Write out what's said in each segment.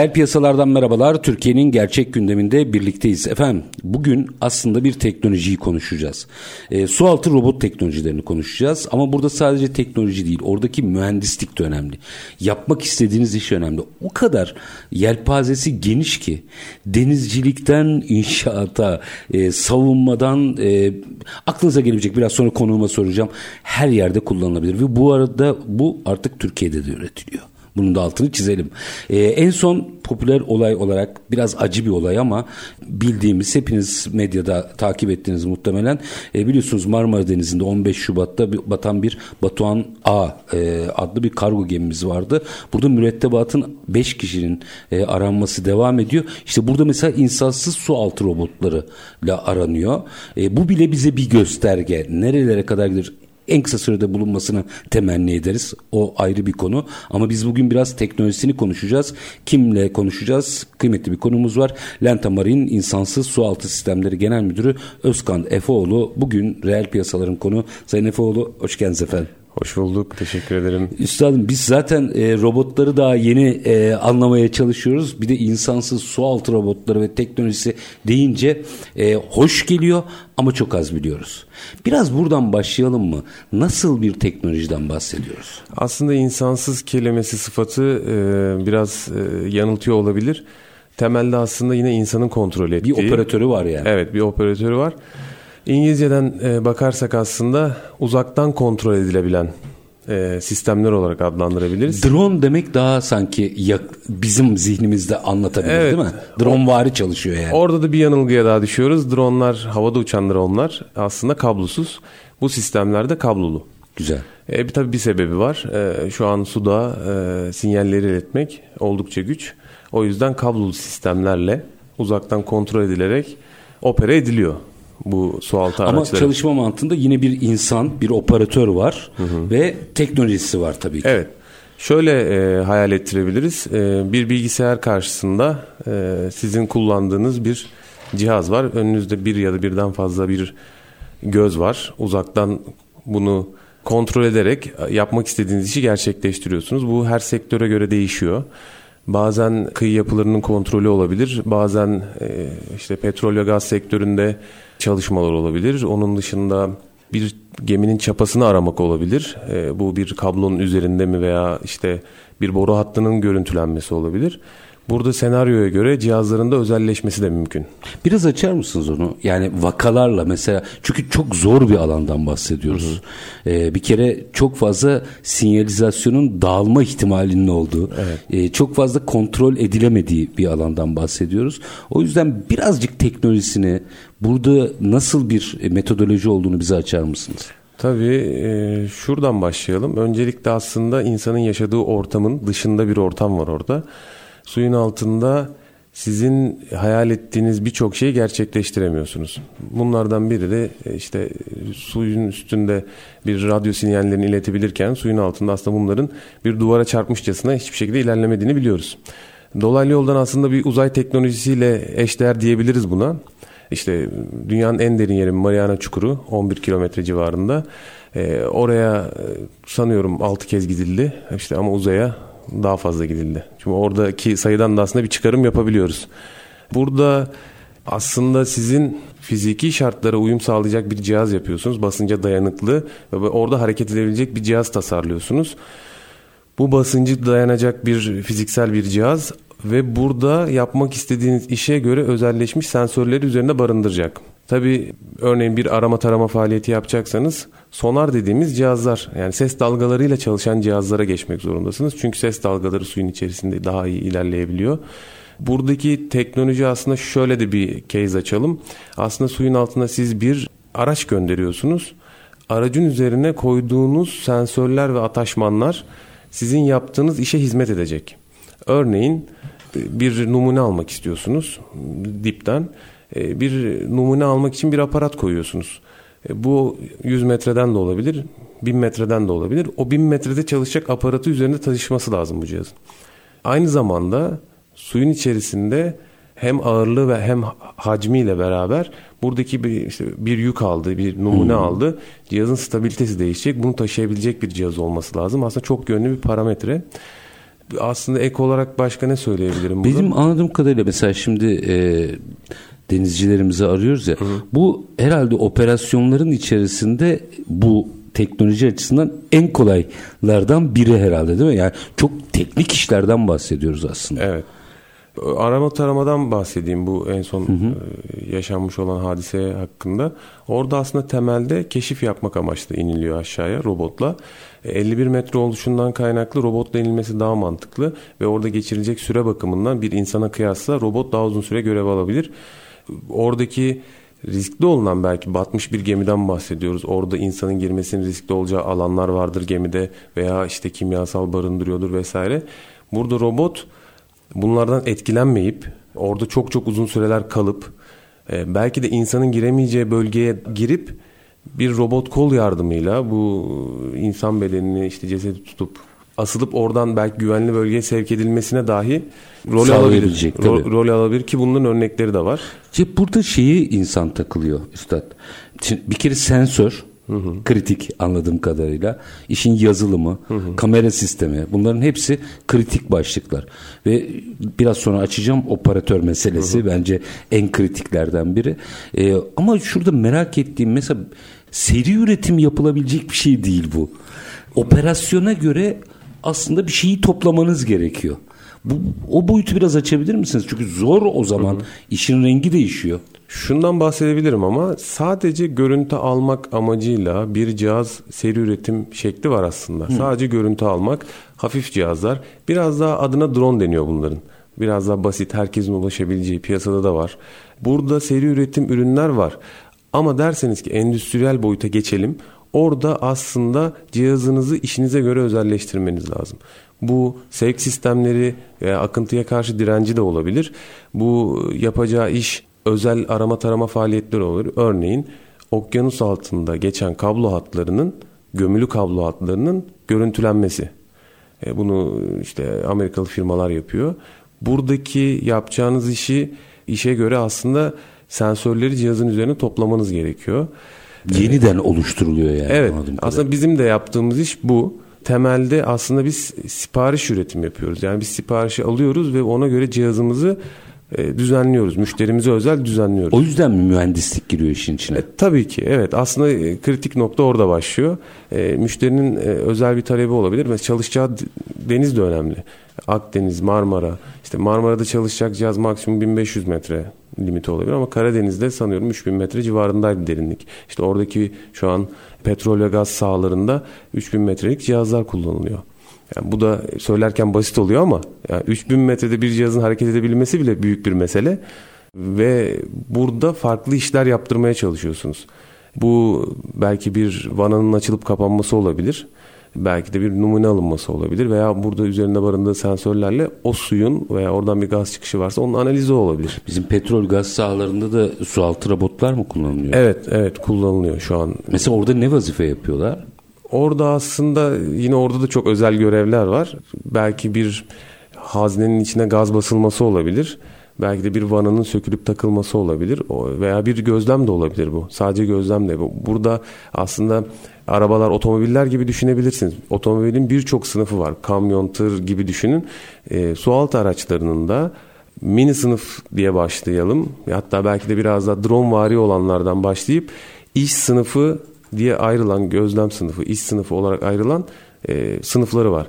Reel piyasalardan merhabalar. Türkiye'nin gerçek gündeminde birlikteyiz. Efendim bugün aslında bir teknolojiyi konuşacağız. E, su altı robot teknolojilerini konuşacağız. Ama burada sadece teknoloji değil. Oradaki mühendislik de önemli. Yapmak istediğiniz iş önemli. O kadar yelpazesi geniş ki denizcilikten inşaata, e, savunmadan e, aklınıza gelebilecek biraz sonra konuğuma soracağım. Her yerde kullanılabilir ve bu arada bu artık Türkiye'de de üretiliyor. Bunun da altını çizelim. Ee, en son popüler olay olarak biraz acı bir olay ama bildiğimiz hepiniz medyada takip ettiğiniz muhtemelen e, biliyorsunuz Marmara Denizi'nde 15 Şubat'ta bir, batan bir Batuhan A e, adlı bir kargo gemimiz vardı. Burada mürettebatın 5 kişinin e, aranması devam ediyor. İşte burada mesela insansız su altı robotlarıyla aranıyor. E, bu bile bize bir gösterge. Nerelere kadar gider? En kısa sürede bulunmasını temenni ederiz. O ayrı bir konu. Ama biz bugün biraz teknolojisini konuşacağız. Kimle konuşacağız? Kıymetli bir konumuz var. Lenta Marin İnsansız Sualtı Sistemleri Genel Müdürü Özkan Efeoğlu. Bugün reel piyasaların konu. Sayın Efeoğlu hoş geldiniz efendim. Hoş bulduk. Teşekkür ederim. Üstadım biz zaten e, robotları daha yeni e, anlamaya çalışıyoruz. Bir de insansız su altı robotları ve teknolojisi deyince e, hoş geliyor ama çok az biliyoruz. Biraz buradan başlayalım mı? Nasıl bir teknolojiden bahsediyoruz? Aslında insansız kelimesi sıfatı e, biraz e, yanıltıyor olabilir. Temelde aslında yine insanın kontrol ettiği. Bir operatörü var yani. Evet bir operatörü var. İngilizceden e, bakarsak aslında uzaktan kontrol edilebilen e, sistemler olarak adlandırabiliriz. Drone demek daha sanki yak, bizim zihnimizde anlatabilir Evet. değil mi? Drone vari çalışıyor yani. Orada da bir yanılgıya daha düşüyoruz. Dronlar havada uçan dronlar aslında kablosuz. Bu sistemlerde kablolu. Güzel. E, bir tabii bir sebebi var. E, şu an suda e, sinyalleri iletmek oldukça güç. O yüzden kablolu sistemlerle uzaktan kontrol edilerek opera ediliyor bu sualtı Ama araçları. çalışma mantığında yine bir insan, bir operatör var ve teknolojisi var tabii ki. Evet. Şöyle e, hayal ettirebiliriz. E, bir bilgisayar karşısında e, sizin kullandığınız bir cihaz var. Önünüzde bir ya da birden fazla bir göz var. Uzaktan bunu kontrol ederek yapmak istediğiniz işi gerçekleştiriyorsunuz. Bu her sektöre göre değişiyor. Bazen kıyı yapılarının kontrolü olabilir. Bazen e, işte petrol ve gaz sektöründe çalışmalar olabilir. Onun dışında bir geminin çapasını aramak olabilir. E, bu bir kablonun üzerinde mi veya işte bir boru hattının görüntülenmesi olabilir. Burada senaryoya göre cihazların da özelleşmesi de mümkün. Biraz açar mısınız onu? Yani vakalarla mesela çünkü çok zor bir alandan bahsediyoruz. Ee, bir kere çok fazla sinyalizasyonun dağılma ihtimalinin olduğu, e, çok fazla kontrol edilemediği bir alandan bahsediyoruz. O yüzden birazcık teknolojisini burada nasıl bir e, metodoloji olduğunu bize açar mısınız? Tabii e, şuradan başlayalım. Öncelikle aslında insanın yaşadığı ortamın dışında bir ortam var orada. Suyun altında sizin hayal ettiğiniz birçok şeyi gerçekleştiremiyorsunuz. Bunlardan biri de e, işte e, suyun üstünde bir radyo sinyallerini iletebilirken suyun altında aslında bunların bir duvara çarpmışçasına hiçbir şekilde ilerlemediğini biliyoruz. Dolaylı yoldan aslında bir uzay teknolojisiyle eşdeğer diyebiliriz buna. İşte dünyanın en derin yeri Mariana Çukuru 11 kilometre civarında. Ee, oraya e, sanıyorum 6 kez gidildi. İşte ama uzaya daha fazla gidildi. Çünkü oradaki sayıdan da aslında bir çıkarım yapabiliyoruz. Burada aslında sizin fiziki şartlara uyum sağlayacak bir cihaz yapıyorsunuz. Basınca dayanıklı ve orada hareket edebilecek bir cihaz tasarlıyorsunuz. Bu basıncı dayanacak bir fiziksel bir cihaz ve burada yapmak istediğiniz işe göre özelleşmiş sensörleri üzerinde barındıracak. Tabi örneğin bir arama tarama faaliyeti yapacaksanız sonar dediğimiz cihazlar yani ses dalgalarıyla çalışan cihazlara geçmek zorundasınız. Çünkü ses dalgaları suyun içerisinde daha iyi ilerleyebiliyor. Buradaki teknoloji aslında şöyle de bir case açalım. Aslında suyun altına siz bir araç gönderiyorsunuz. Aracın üzerine koyduğunuz sensörler ve ataşmanlar sizin yaptığınız işe hizmet edecek. Örneğin bir numune almak istiyorsunuz dipten. E, bir numune almak için bir aparat koyuyorsunuz. E, bu 100 metreden de olabilir, 1000 metreden de olabilir. O 1000 metrede çalışacak aparatı üzerinde taşıması lazım bu cihazın. Aynı zamanda suyun içerisinde hem ağırlığı ve hem hacmiyle beraber buradaki bir işte bir yük aldı, bir numune hmm. aldı. Cihazın stabilitesi değişecek. Bunu taşıyabilecek bir cihaz olması lazım. Aslında çok yönlü bir parametre. Aslında ek olarak başka ne söyleyebilirim? Burada? Benim anladığım kadarıyla mesela şimdi e, denizcilerimizi arıyoruz ya. Hı. Bu herhalde operasyonların içerisinde bu teknoloji açısından en kolaylardan biri herhalde değil mi? Yani çok teknik işlerden bahsediyoruz aslında. Evet. Arama taramadan bahsedeyim bu en son hı hı. E, yaşanmış olan hadise hakkında. Orada aslında temelde keşif yapmak amaçlı iniliyor aşağıya robotla. 51 e, metre oluşundan kaynaklı robotla inilmesi daha mantıklı ve orada geçirilecek süre bakımından bir insana kıyasla robot daha uzun süre görev alabilir. Oradaki riskli olunan belki batmış bir gemiden bahsediyoruz. Orada insanın girmesinin riskli olacağı alanlar vardır gemide veya işte kimyasal barındırıyordur vesaire. Burada robot bunlardan etkilenmeyip orada çok çok uzun süreler kalıp e, belki de insanın giremeyeceği bölgeye girip bir robot kol yardımıyla bu insan bedenini işte cesedi tutup asılıp oradan belki güvenli bölgeye sevk edilmesine dahi rol alabilir. Rol, rol alabilir ki bunların örnekleri de var. İşte burada şeyi insan takılıyor üstad. Şimdi bir kere sensör Hı hı. Kritik anladığım kadarıyla. işin yazılımı, hı hı. kamera sistemi bunların hepsi kritik başlıklar. Ve biraz sonra açacağım operatör meselesi hı hı. bence en kritiklerden biri. Ee, ama şurada merak ettiğim mesela seri üretim yapılabilecek bir şey değil bu. Operasyona göre aslında bir şeyi toplamanız gerekiyor. Bu, o boyutu biraz açabilir misiniz? Çünkü zor o zaman. Hı hı. işin rengi değişiyor. Şundan bahsedebilirim ama sadece görüntü almak amacıyla bir cihaz seri üretim şekli var aslında. Hı. Sadece görüntü almak, hafif cihazlar. Biraz daha adına drone deniyor bunların. Biraz daha basit, herkesin ulaşabileceği piyasada da var. Burada seri üretim ürünler var. Ama derseniz ki endüstriyel boyuta geçelim. Orada aslında cihazınızı işinize göre özelleştirmeniz lazım. Bu sevk sistemleri veya akıntıya karşı direnci de olabilir. Bu yapacağı iş özel arama tarama faaliyetleri olur. Örneğin okyanus altında geçen kablo hatlarının gömülü kablo hatlarının görüntülenmesi. E, bunu işte Amerikalı firmalar yapıyor. Buradaki yapacağınız işi işe göre aslında sensörleri cihazın üzerine toplamanız gerekiyor. Yeniden oluşturuluyor yani. Evet. Aslında bizim de yaptığımız iş bu. Temelde aslında biz sipariş üretim yapıyoruz. Yani biz siparişi alıyoruz ve ona göre cihazımızı e, düzenliyoruz. Müşterimize özel düzenliyoruz. O yüzden mi mühendislik giriyor işin içine? E, tabii ki evet. Aslında e, kritik nokta orada başlıyor. E, müşterinin e, özel bir talebi olabilir ve çalışacağı deniz de önemli. Akdeniz, Marmara. İşte Marmara'da çalışacak cihaz maksimum 1500 metre limiti olabilir ama Karadeniz'de sanıyorum 3000 metre civarındaydı derinlik. İşte oradaki şu an petrol ve gaz sahalarında 3000 metrelik cihazlar kullanılıyor. Yani bu da söylerken basit oluyor ama yani 3000 metrede bir cihazın hareket edebilmesi bile büyük bir mesele. Ve burada farklı işler yaptırmaya çalışıyorsunuz. Bu belki bir vananın açılıp kapanması olabilir. Belki de bir numune alınması olabilir veya burada üzerinde barındığı sensörlerle o suyun veya oradan bir gaz çıkışı varsa onun analizi olabilir. Bizim petrol gaz sahalarında da su altı robotlar mı kullanılıyor? Evet, evet kullanılıyor şu an. Mesela orada ne vazife yapıyorlar? Orada aslında yine orada da çok özel görevler var. Belki bir haznenin içine gaz basılması olabilir. Belki de bir vananın sökülüp takılması olabilir veya bir gözlem de olabilir bu. Sadece gözlem de. Burada aslında arabalar, otomobiller gibi düşünebilirsiniz. Otomobilin birçok sınıfı var. Kamyon, tır gibi düşünün. E, sualtı araçlarının da mini sınıf diye başlayalım. Hatta belki de biraz da drone vari olanlardan başlayıp iş sınıfı diye ayrılan gözlem sınıfı, iş sınıfı olarak ayrılan e, sınıfları var.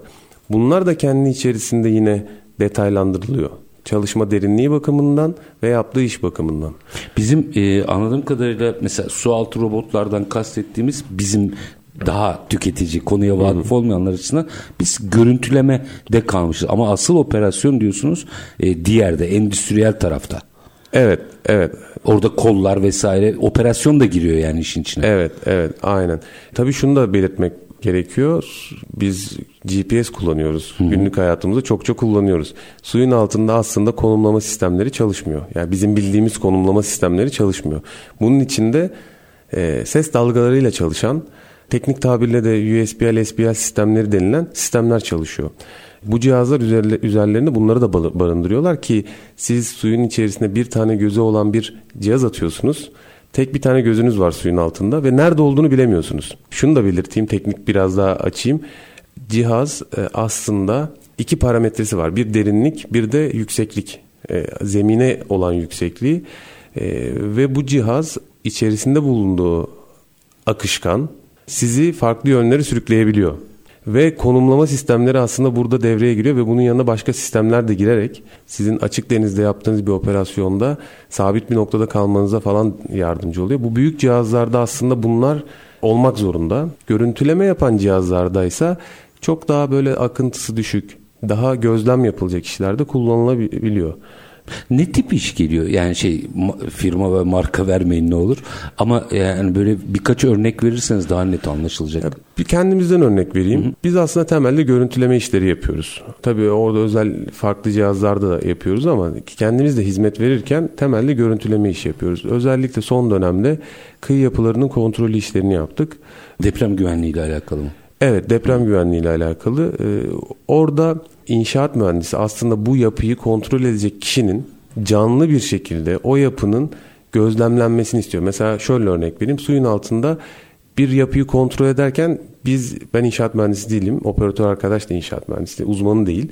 Bunlar da kendi içerisinde yine detaylandırılıyor. Çalışma derinliği bakımından ve yaptığı iş bakımından. Bizim e, anladığım kadarıyla mesela su altı robotlardan kastettiğimiz bizim daha tüketici, konuya vakıf olmayanlar açısından biz görüntüleme de kalmışız. Ama asıl operasyon diyorsunuz e, diğerde, endüstriyel tarafta. Evet, evet. Orada kollar vesaire operasyon da giriyor yani işin içine. Evet, evet, aynen. Tabii şunu da belirtmek gerekiyor. Biz GPS kullanıyoruz. Hı-hı. Günlük hayatımızda çokça kullanıyoruz. Suyun altında aslında konumlama sistemleri çalışmıyor. Yani bizim bildiğimiz konumlama sistemleri çalışmıyor. Bunun içinde e, ses dalgalarıyla çalışan, teknik tabirle de USBL, SBL sistemleri denilen sistemler çalışıyor. Bu cihazlar üzerlerinde bunları da barındırıyorlar ki siz suyun içerisinde bir tane gözü olan bir cihaz atıyorsunuz. Tek bir tane gözünüz var suyun altında ve nerede olduğunu bilemiyorsunuz. Şunu da belirteyim, teknik biraz daha açayım. Cihaz e, aslında iki parametresi var. Bir derinlik, bir de yükseklik. E, zemine olan yüksekliği e, ve bu cihaz içerisinde bulunduğu akışkan sizi farklı yönlere sürükleyebiliyor. Ve konumlama sistemleri aslında burada devreye giriyor ve bunun yanına başka sistemler de girerek sizin açık denizde yaptığınız bir operasyonda sabit bir noktada kalmanıza falan yardımcı oluyor. Bu büyük cihazlarda aslında bunlar olmak zorunda. Görüntüleme yapan cihazlarda ise çok daha böyle akıntısı düşük, daha gözlem yapılacak işlerde kullanılabiliyor. Ne tip iş geliyor? Yani şey firma ve marka vermeyin ne olur. Ama yani böyle birkaç örnek verirseniz daha net anlaşılacak. Ya, bir kendimizden örnek vereyim. Hı hı. Biz aslında temelde görüntüleme işleri yapıyoruz. Tabii orada özel farklı cihazlarda da yapıyoruz ama kendimiz de hizmet verirken temelde görüntüleme işi yapıyoruz. Özellikle son dönemde kıyı yapılarının kontrolü işlerini yaptık. Deprem güvenliği ile alakalı mı? Evet deprem güvenliği ile alakalı. Ee, orada inşaat mühendisi aslında bu yapıyı kontrol edecek kişinin canlı bir şekilde o yapının gözlemlenmesini istiyor. Mesela şöyle örnek vereyim. Suyun altında bir yapıyı kontrol ederken biz ben inşaat mühendisi değilim. Operatör arkadaş da inşaat mühendisi, uzmanı değil.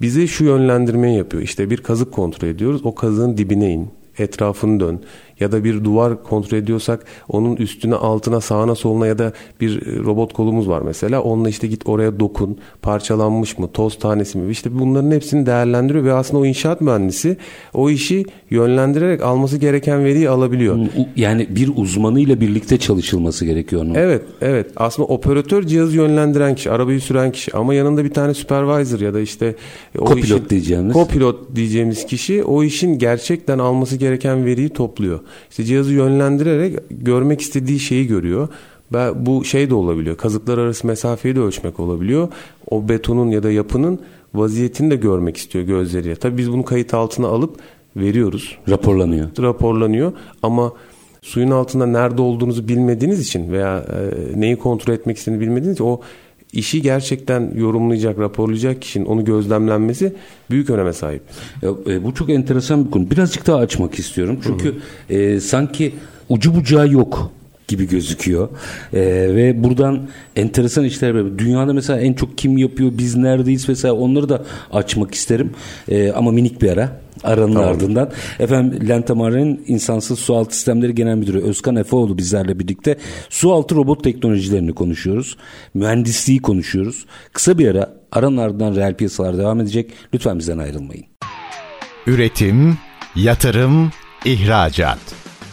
Bize şu yönlendirmeyi yapıyor. İşte bir kazık kontrol ediyoruz. O kazığın dibine in, etrafını dön ya da bir duvar kontrol ediyorsak onun üstüne altına sağına soluna ya da bir e, robot kolumuz var mesela onunla işte git oraya dokun parçalanmış mı toz tanesi mi işte bunların hepsini değerlendiriyor ve aslında o inşaat mühendisi o işi yönlendirerek alması gereken veriyi alabiliyor. Yani bir uzmanıyla birlikte çalışılması gerekiyor onun. Evet evet aslında operatör cihazı yönlendiren kişi arabayı süren kişi ama yanında bir tane supervisor ya da işte o Copilot işin, diyeceğimiz. Copilot diyeceğimiz kişi o işin gerçekten alması gereken veriyi topluyor. İşte cihazı yönlendirerek görmek istediği şeyi görüyor. Ve bu şey de olabiliyor. Kazıklar arası mesafeyi de ölçmek olabiliyor. O betonun ya da yapının vaziyetini de görmek istiyor gözleriyle. Tabii biz bunu kayıt altına alıp veriyoruz. Raporlanıyor. Raporlanıyor ama suyun altında nerede olduğunuzu bilmediğiniz için veya e, neyi kontrol etmek istediğini bilmediğiniz için o işi gerçekten yorumlayacak, raporlayacak kişinin onu gözlemlenmesi büyük öneme sahip. Ya, e, bu çok enteresan bir konu. Birazcık daha açmak istiyorum. Çünkü e, sanki ucu bucağı yok gibi gözüküyor. Ee, ve buradan enteresan işler var. Dünyada mesela en çok kim yapıyor, biz neredeyiz vesaire onları da açmak isterim. Ee, ama minik bir ara aranın tamam. ardından. Efendim Lentamar'ın insansız sualtı sistemleri genel müdürü Özkan Efeoğlu bizlerle birlikte sualtı robot teknolojilerini konuşuyoruz. Mühendisliği konuşuyoruz. Kısa bir ara aranın ardından reel piyasalar devam edecek. Lütfen bizden ayrılmayın. Üretim, yatırım, ihracat.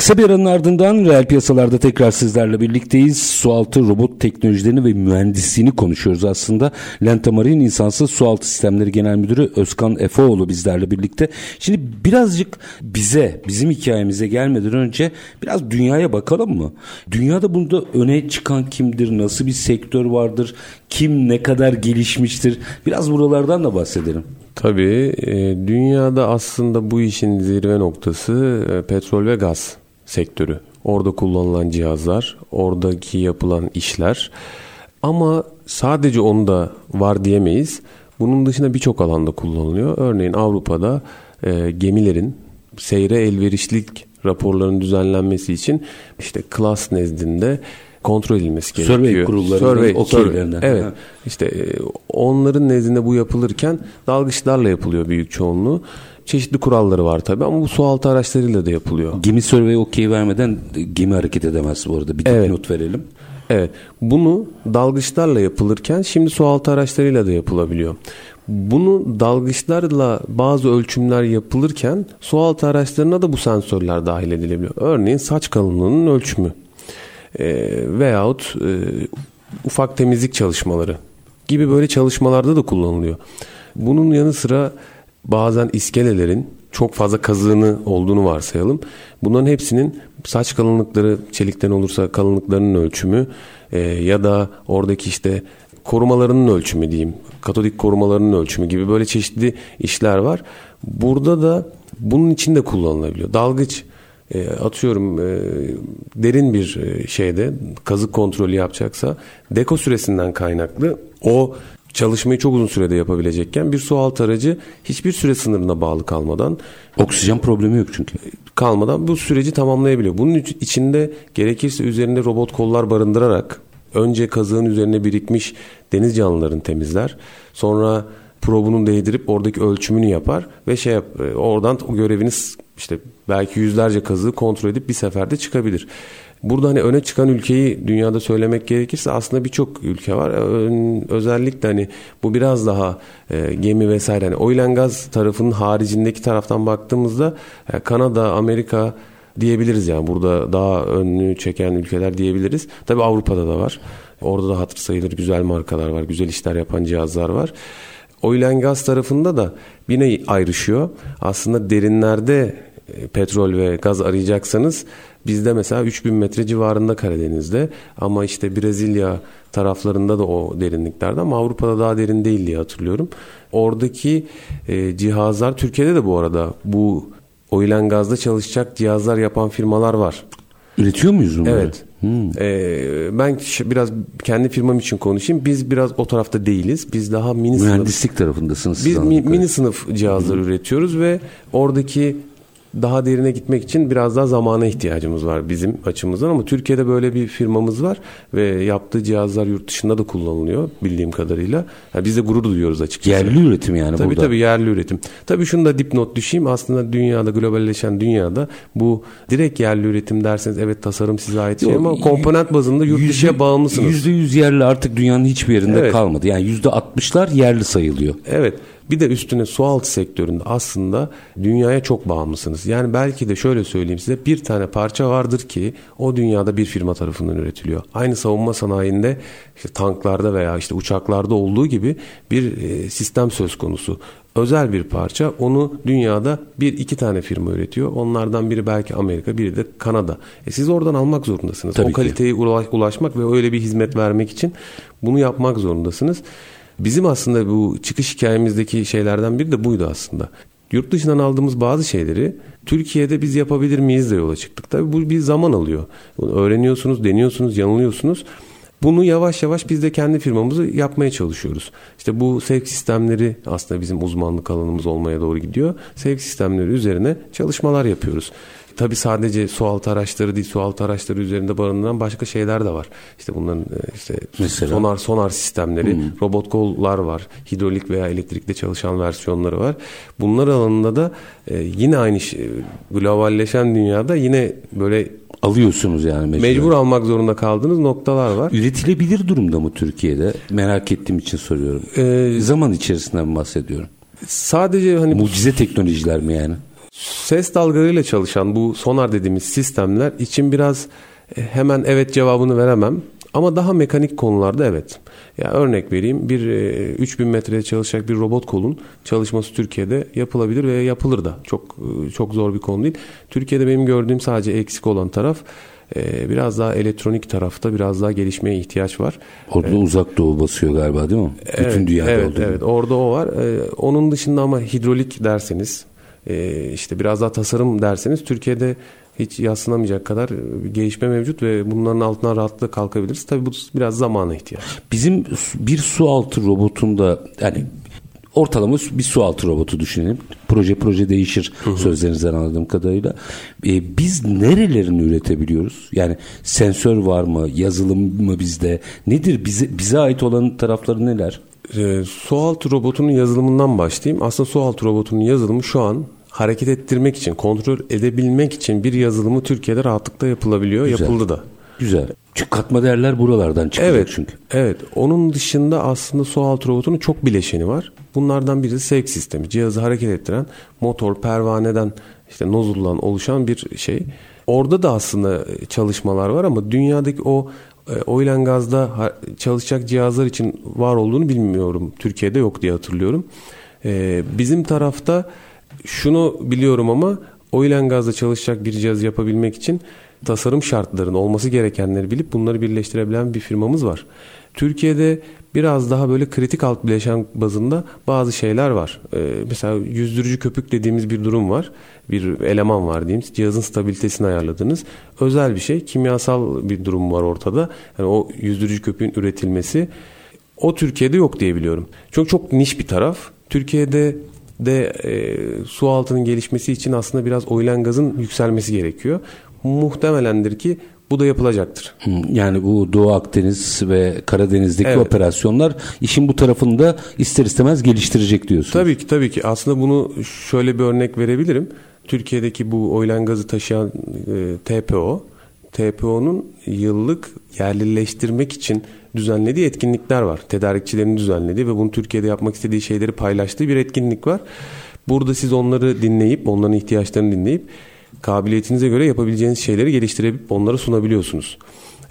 Kısa bir aranın ardından reel piyasalarda tekrar sizlerle birlikteyiz. Sualtı robot teknolojilerini ve mühendisliğini konuşuyoruz aslında. Lentamar'in insansız sualtı sistemleri genel müdürü Özkan Efeoğlu bizlerle birlikte. Şimdi birazcık bize, bizim hikayemize gelmeden önce biraz dünyaya bakalım mı? Dünyada bunda öne çıkan kimdir? Nasıl bir sektör vardır? Kim ne kadar gelişmiştir? Biraz buralardan da bahsedelim. Tabii e, dünyada aslında bu işin zirve noktası e, petrol ve gaz sektörü. Orada kullanılan cihazlar, oradaki yapılan işler. Ama sadece onda var diyemeyiz. Bunun dışında birçok alanda kullanılıyor. Örneğin Avrupa'da e, gemilerin seyre elverişlik raporlarının düzenlenmesi için işte klas nezdinde kontrol edilmesi gerekiyor. Survey kurullarının okeylerinden. Evet. Ha. İşte e, onların nezdinde bu yapılırken dalgıçlarla yapılıyor büyük çoğunluğu. Çeşitli kuralları var tabii ama bu sualtı araçlarıyla da yapılıyor. Gemi survey okey vermeden gemi hareket edemez bu arada. Bir evet. not verelim. Evet. Bunu dalgıçlarla yapılırken şimdi sualtı araçlarıyla da yapılabiliyor. Bunu dalgıçlarla bazı ölçümler yapılırken sualtı araçlarına da bu sensörler dahil edilebiliyor. Örneğin saç kalınlığının ölçümü e, veyahut e, ufak temizlik çalışmaları gibi böyle çalışmalarda da kullanılıyor. Bunun yanı sıra bazen iskelelerin çok fazla kazığını olduğunu varsayalım. Bunların hepsinin saç kalınlıkları çelikten olursa kalınlıklarının ölçümü e, ya da oradaki işte korumalarının ölçümü diyeyim. Katolik korumalarının ölçümü gibi böyle çeşitli işler var. Burada da bunun için de kullanılabiliyor. Dalgıç e, atıyorum e, derin bir e, şeyde kazık kontrolü yapacaksa deko süresinden kaynaklı o çalışmayı çok uzun sürede yapabilecekken bir su alt aracı hiçbir süre sınırına bağlı kalmadan oksijen problemi yok çünkü kalmadan bu süreci tamamlayabiliyor. Bunun içinde gerekirse üzerinde robot kollar barındırarak önce kazığın üzerine birikmiş deniz canlılarını temizler. Sonra probunu değdirip oradaki ölçümünü yapar ve şey yap, e, oradan o görevini işte belki yüzlerce kazığı kontrol edip bir seferde çıkabilir. Burada hani öne çıkan ülkeyi dünyada söylemek gerekirse aslında birçok ülke var. Özellikle hani bu biraz daha e, gemi vesaire hani oil and gaz tarafının haricindeki taraftan baktığımızda e, Kanada, Amerika diyebiliriz yani burada daha önünü çeken ülkeler diyebiliriz. Tabi Avrupa'da da var. Orada da hatır sayılır güzel markalar var, güzel işler yapan cihazlar var. Oil and gaz tarafında da yine ayrışıyor. Aslında derinlerde petrol ve gaz arayacaksanız bizde mesela 3000 metre civarında Karadeniz'de ama işte Brezilya taraflarında da o derinliklerde ama Avrupa'da daha derin değil diye hatırlıyorum. Oradaki e, cihazlar Türkiye'de de bu arada bu oilen gazda çalışacak cihazlar yapan firmalar var. Üretiyor muyuz bunları? Evet. Hmm. Ee, ben biraz kendi firmam için konuşayım. Biz biraz o tarafta değiliz. Biz daha mini Mühendislik sınıf. tarafındasınız. Biz mi, mini sınıf cihazlar hmm. üretiyoruz ve oradaki daha derine gitmek için biraz daha zamana ihtiyacımız var bizim açımızdan ama Türkiye'de böyle bir firmamız var ve yaptığı cihazlar yurt dışında da kullanılıyor bildiğim kadarıyla. Yani biz de gurur duyuyoruz açıkçası. Yerli üretim yani tabii, burada. Tabii yerli üretim. Tabii şunu da dipnot düşeyim. Aslında dünyada globalleşen dünyada bu direkt yerli üretim derseniz evet tasarım size ait şey ama komponent bazında yurt dışına bağımlısınız. Yüzde yüz yerli artık dünyanın hiçbir yerinde evet. kalmadı. Yani yüzde altmışlar yerli sayılıyor. Evet. Bir de üstüne sualtı sektöründe aslında dünyaya çok bağımlısınız. Yani belki de şöyle söyleyeyim size bir tane parça vardır ki o dünyada bir firma tarafından üretiliyor. Aynı savunma sanayinde işte tanklarda veya işte uçaklarda olduğu gibi bir e, sistem söz konusu. Özel bir parça onu dünyada bir iki tane firma üretiyor. Onlardan biri belki Amerika biri de Kanada. E siz oradan almak zorundasınız. Tabii o kaliteye ulaşmak ve öyle bir hizmet vermek için bunu yapmak zorundasınız. Bizim aslında bu çıkış hikayemizdeki şeylerden biri de buydu aslında. Yurt dışından aldığımız bazı şeyleri Türkiye'de biz yapabilir miyiz de yola çıktık. Tabii bu bir zaman alıyor. Öğreniyorsunuz, deniyorsunuz, yanılıyorsunuz. Bunu yavaş yavaş biz de kendi firmamızı yapmaya çalışıyoruz. İşte bu sevk sistemleri aslında bizim uzmanlık alanımız olmaya doğru gidiyor. Sevk sistemleri üzerine çalışmalar yapıyoruz. Tabi sadece sualtı araçları değil, sualtı araçları üzerinde barındıran başka şeyler de var. İşte bunların e, işte Mesela? sonar sonar sistemleri, hmm. robot kollar var, hidrolik veya elektrikle çalışan versiyonları var. Bunlar alanında da e, yine aynı şey, globalleşen dünyada yine böyle alıyorsunuz yani mecbur. Mecbur almak zorunda kaldığınız noktalar var. Üretilebilir durumda mı Türkiye'de? Merak ettiğim için soruyorum. Ee, Zaman içerisinden bahsediyorum. Sadece hani mucize teknolojiler mi yani? Ses dalgalarıyla çalışan bu sonar dediğimiz sistemler için biraz e, hemen evet cevabını veremem. Ama daha mekanik konularda evet. Ya yani örnek vereyim bir e, 3000 metreye çalışacak bir robot kolun çalışması Türkiye'de yapılabilir ve yapılır da. Çok e, çok zor bir konu değil. Türkiye'de benim gördüğüm sadece eksik olan taraf e, biraz daha elektronik tarafta biraz daha gelişmeye ihtiyaç var. Orada uzak doğu basıyor galiba değil mi? Evet, Bütün dünyada evet, olduğu Evet, orada o var. Onun dışında ama hidrolik derseniz e, işte biraz daha tasarım derseniz Türkiye'de hiç yaslanamayacak kadar bir gelişme mevcut ve bunların altına rahatlıkla kalkabiliriz. Tabii bu biraz zamana ihtiyaç. Bizim bir su altı robotunda yani ortalama bir su altı robotu düşünelim. Proje proje değişir hı hı. sözlerinizden anladığım kadarıyla. Ee, biz nerelerini üretebiliyoruz? Yani sensör var mı? Yazılım mı bizde? Nedir? Bize, bize ait olan tarafları neler? E, sualtı robotunun yazılımından başlayayım. Aslında sualtı robotunun yazılımı şu an hareket ettirmek için, kontrol edebilmek için bir yazılımı Türkiye'de rahatlıkla yapılabiliyor. Güzel. Yapıldı da. Güzel. Çünkü katma değerler buralardan çıkıyor Evet çünkü. Evet. Onun dışında aslında su altı robotunun çok bileşeni var. Bunlardan biri sevk sistemi. Cihazı hareket ettiren motor, pervaneden işte nozuldan oluşan bir şey. Orada da aslında çalışmalar var ama dünyadaki o e, oil and gazda çalışacak cihazlar için var olduğunu bilmiyorum. Türkiye'de yok diye hatırlıyorum. E, bizim tarafta şunu biliyorum ama oil and gazda çalışacak bir cihaz yapabilmek için tasarım şartlarının olması gerekenleri bilip bunları birleştirebilen bir firmamız var. Türkiye'de biraz daha böyle kritik alt bileşen bazında bazı şeyler var. Ee, mesela yüzdürücü köpük dediğimiz bir durum var. Bir eleman var diyeyim. Cihazın stabilitesini ayarladığınız özel bir şey. Kimyasal bir durum var ortada. Yani o yüzdürücü köpüğün üretilmesi o Türkiye'de yok diye biliyorum. Çünkü çok niş bir taraf. Türkiye'de de e, su altının gelişmesi için aslında biraz oil gazın yükselmesi gerekiyor. Muhtemelendir ki bu da yapılacaktır. Yani bu Doğu Akdeniz ve Karadeniz'deki Evet. operasyonlar işin bu tarafını da ister istemez geliştirecek diyorsunuz. Tabii ki tabii ki. Aslında bunu şöyle bir örnek verebilirim. Türkiye'deki bu oil and gazı taşıyan e, TPO, TPO'nun yıllık yerlileştirmek için düzenlediği etkinlikler var. Tedarikçilerin düzenlediği ve bunu Türkiye'de yapmak istediği şeyleri paylaştığı bir etkinlik var. Burada siz onları dinleyip, onların ihtiyaçlarını dinleyip kabiliyetinize göre yapabileceğiniz şeyleri geliştirip onlara sunabiliyorsunuz.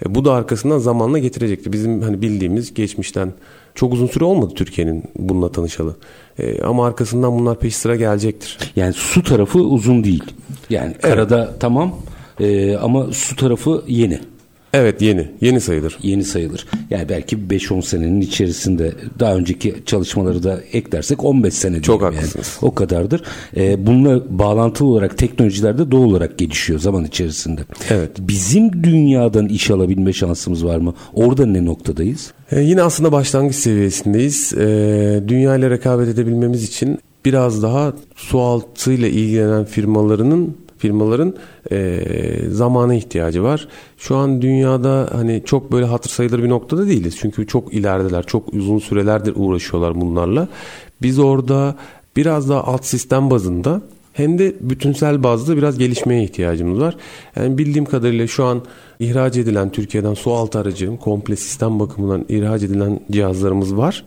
E, bu da arkasından zamanla getirecektir. Bizim hani bildiğimiz geçmişten çok uzun süre olmadı Türkiye'nin bununla tanışalı. E, ama arkasından bunlar peş sıra gelecektir. Yani su tarafı uzun değil. Yani karada tamam e, ama su tarafı yeni. Evet yeni, yeni sayılır. Yeni sayılır. Yani belki 5-10 senenin içerisinde daha önceki çalışmaları da eklersek 15 sene Çok haklısınız. Yani. O kadardır. E, bununla bağlantılı olarak teknolojiler de doğal olarak gelişiyor zaman içerisinde. Evet. Bizim dünyadan iş alabilme şansımız var mı? Orada ne noktadayız? E, yine aslında başlangıç seviyesindeyiz. E, dünya ile rekabet edebilmemiz için biraz daha su altıyla ilgilenen firmalarının firmaların e, zamana ihtiyacı var. Şu an dünyada hani çok böyle hatır sayılır bir noktada değiliz. Çünkü çok ilerideler. Çok uzun sürelerdir uğraşıyorlar bunlarla. Biz orada biraz daha alt sistem bazında hem de bütünsel bazda biraz gelişmeye ihtiyacımız var. Yani bildiğim kadarıyla şu an ihraç edilen Türkiye'den su altı aracı komple sistem bakımından ihraç edilen cihazlarımız var.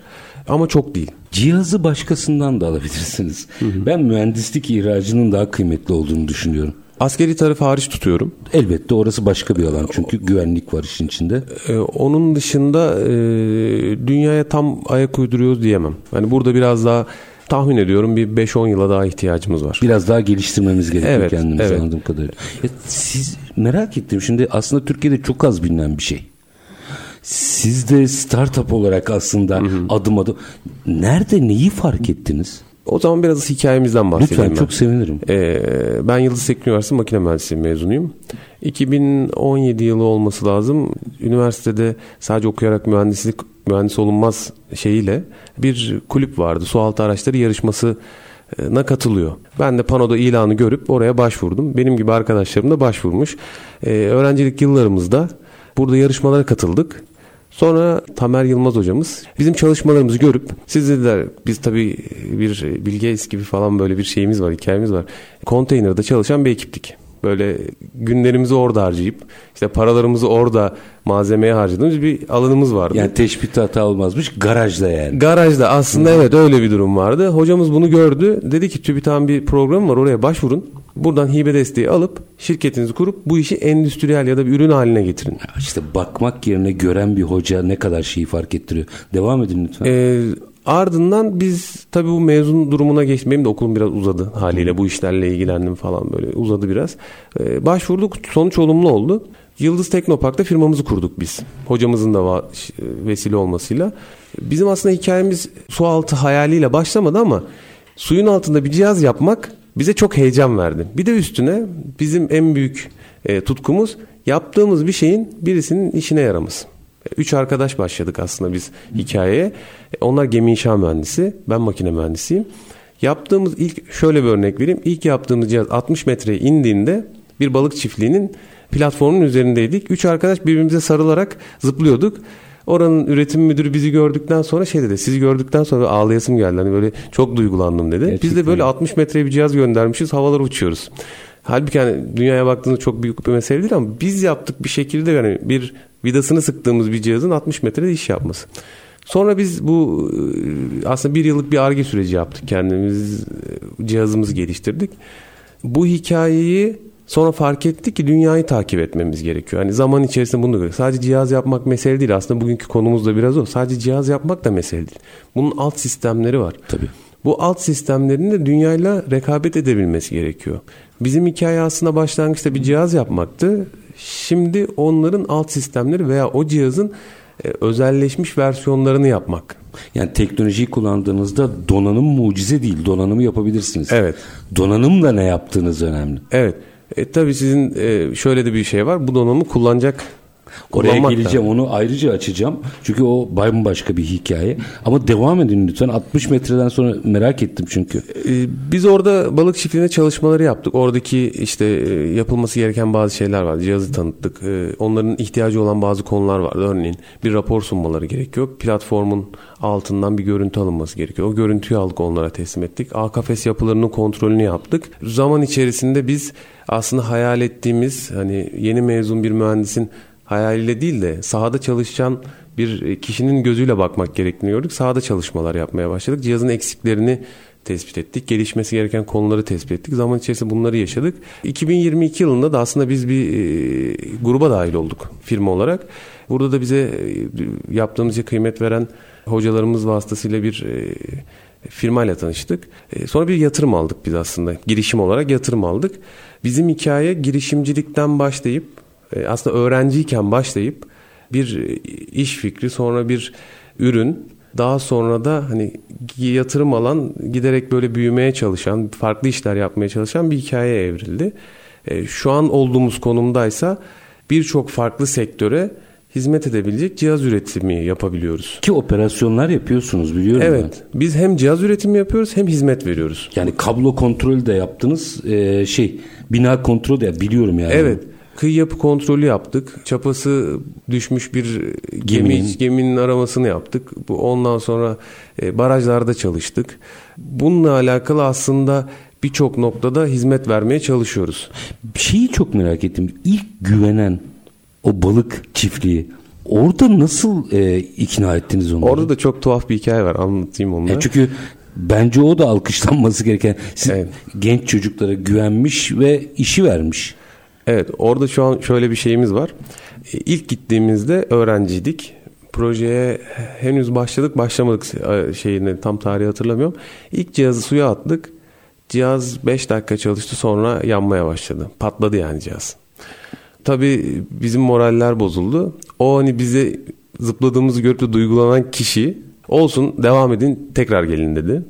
Ama çok değil. Cihazı başkasından da alabilirsiniz. Ben mühendislik ihracının daha kıymetli olduğunu düşünüyorum. Askeri tarafı hariç tutuyorum. Elbette orası başka bir alan çünkü güvenlik var işin içinde. Ee, onun dışında e, dünyaya tam ayak uyduruyoruz diyemem. Yani burada biraz daha tahmin ediyorum bir 5-10 yıla daha ihtiyacımız var. Biraz daha geliştirmemiz gerekiyor Evet, kendimizi evet. anladığım kadarıyla. Ya siz merak ettim şimdi aslında Türkiye'de çok az bilinen bir şey. Siz de startup olarak aslında adım adım nerede neyi fark ettiniz? O zaman biraz hikayemizden bahsedeyim Lütfen ben. çok sevinirim. Ee, ben Yıldız Teknik Üniversitesi Makine Mühendisliği mezunuyum. 2017 yılı olması lazım. Üniversitede sadece okuyarak mühendislik mühendis olunmaz şeyiyle bir kulüp vardı. Sualtı araçları yarışmasına katılıyor. Ben de panoda ilanı görüp oraya başvurdum. Benim gibi arkadaşlarım da başvurmuş. Ee, öğrencilik yıllarımızda burada yarışmalara katıldık. Sonra Tamer Yılmaz hocamız bizim çalışmalarımızı görüp siz dediler biz tabii bir Bill Gates gibi falan böyle bir şeyimiz var hikayemiz var. Konteynerda çalışan bir ekiptik. Böyle günlerimizi orada harcayıp işte paralarımızı orada malzemeye harcadığımız bir alanımız vardı. Yani teşbihte hata olmazmış garajda yani. Garajda aslında evet öyle bir durum vardı. Hocamız bunu gördü. Dedi ki TÜBİTAK'ın bir programı var oraya başvurun. Buradan hibe desteği alıp şirketinizi kurup bu işi endüstriyel ya da bir ürün haline getirin. İşte bakmak yerine gören bir hoca ne kadar şeyi fark ettiriyor. Devam edin lütfen. Ee, ardından biz tabii bu mezun durumuna geçtim. Benim de okulum biraz uzadı haliyle. Bu işlerle ilgilendim falan böyle uzadı biraz. Ee, başvurduk sonuç olumlu oldu. Yıldız Teknopark'ta firmamızı kurduk biz. Hocamızın da vesile olmasıyla. Bizim aslında hikayemiz su altı hayaliyle başlamadı ama suyun altında bir cihaz yapmak bize çok heyecan verdi. Bir de üstüne bizim en büyük e, tutkumuz yaptığımız bir şeyin birisinin işine yaraması. Üç arkadaş başladık aslında biz hikayeye. E, Onlar gemi inşa mühendisi, ben makine mühendisiyim. Yaptığımız ilk şöyle bir örnek vereyim. İlk yaptığımız cihaz 60 metreye indiğinde bir balık çiftliğinin platformunun üzerindeydik. Üç arkadaş birbirimize sarılarak zıplıyorduk. Oranın üretim müdürü bizi gördükten sonra şey dedi. Sizi gördükten sonra ağlayasım geldi. Hani böyle çok duygulandım dedi. Biz de Gerçekten. böyle 60 metreye bir cihaz göndermişiz. Havalara uçuyoruz. Halbuki hani dünyaya baktığınızda çok büyük bir mesele değil ama biz yaptık bir şekilde yani bir vidasını sıktığımız bir cihazın 60 metrede iş yapması. Sonra biz bu e, aslında bir yıllık bir arge süreci yaptık kendimiz e, cihazımızı geliştirdik. Bu hikayeyi sonra fark ettik ki dünyayı takip etmemiz gerekiyor. Hani zaman içerisinde bunu görüyoruz. Sadece cihaz yapmak mesele değil. Aslında bugünkü konumuz da biraz o. Sadece cihaz yapmak da mesele değil. Bunun alt sistemleri var. Tabii. Bu alt sistemlerin de dünyayla rekabet edebilmesi gerekiyor. Bizim hikaye aslında başlangıçta bir cihaz yapmaktı. Şimdi onların alt sistemleri veya o cihazın e, özelleşmiş versiyonlarını yapmak. Yani teknolojiyi kullandığınızda donanım mucize değil. Donanımı yapabilirsiniz. Evet. Donanımla ne yaptığınız önemli. Evet. E, tabii sizin e, şöyle de bir şey var. Bu donanımı kullanacak Oraya kullanmak da. geleceğim onu ayrıca açacağım. Çünkü o bambaşka bir hikaye. Ama devam edin lütfen. 60 metreden sonra merak ettim çünkü. Ee, Biz orada balık çiftliğinde çalışmaları yaptık. Oradaki işte e, yapılması gereken bazı şeyler vardı. Cihazı tanıttık. Ee, Onların ihtiyacı olan bazı konular vardı. Örneğin bir rapor sunmaları gerekiyor. Platformun altından bir görüntü alınması gerekiyor. O görüntüyü aldık onlara teslim ettik. A kafes yapılarının kontrolünü yaptık. Zaman içerisinde biz aslında hayal ettiğimiz hani yeni mezun bir mühendisin hayaliyle değil de sahada çalışan bir kişinin gözüyle bakmak gerektiğini gördük. Sahada çalışmalar yapmaya başladık. Cihazın eksiklerini tespit ettik. Gelişmesi gereken konuları tespit ettik. Zaman içerisinde bunları yaşadık. 2022 yılında da aslında biz bir e, gruba dahil olduk firma olarak. Burada da bize e, kıymet veren hocalarımız vasıtasıyla bir e, firmayla tanıştık. E, sonra bir yatırım aldık biz aslında. Girişim olarak yatırım aldık. Bizim hikaye girişimcilikten başlayıp e, aslında öğrenciyken başlayıp bir e, iş fikri sonra bir ürün daha sonra da hani yatırım alan giderek böyle büyümeye çalışan farklı işler yapmaya çalışan bir hikaye evrildi. Şu an olduğumuz konumdaysa birçok farklı sektöre hizmet edebilecek cihaz üretimi yapabiliyoruz. Ki operasyonlar yapıyorsunuz biliyorum ben. Evet biz hem cihaz üretimi yapıyoruz hem hizmet veriyoruz. Yani kablo kontrolü de yaptınız. Ee, şey bina kontrolü de biliyorum yani. Evet. Kıyı yapı kontrolü yaptık. Çapası düşmüş bir gemi Geminin. geminin aramasını yaptık. Bu ondan sonra e, barajlarda çalıştık. Bununla alakalı aslında birçok noktada hizmet vermeye çalışıyoruz. Şeyi çok merak ettim. İlk güvenen o balık çiftliği orada nasıl e, ikna ettiniz onları? Orada da çok tuhaf bir hikaye var. Anlatayım onu. da. Ya çünkü bence o da alkışlanması gereken. Siz Evet. genç çocuklara güvenmiş ve işi vermiş. Evet orada şu an şöyle bir şeyimiz var. E, İlk gittiğimizde öğrenciydik. Projeye henüz başladık başlamadık e, şeyini tam tarihi hatırlamıyorum. İlk cihazı suya attık. Cihaz 5 dakika çalıştı sonra yanmaya başladı. Patladı yani cihaz. Tabii bizim moraller bozuldu. O hani bize zıpladığımızı görüp de duygulanan kişi olsun devam edin tekrar gelin dedi.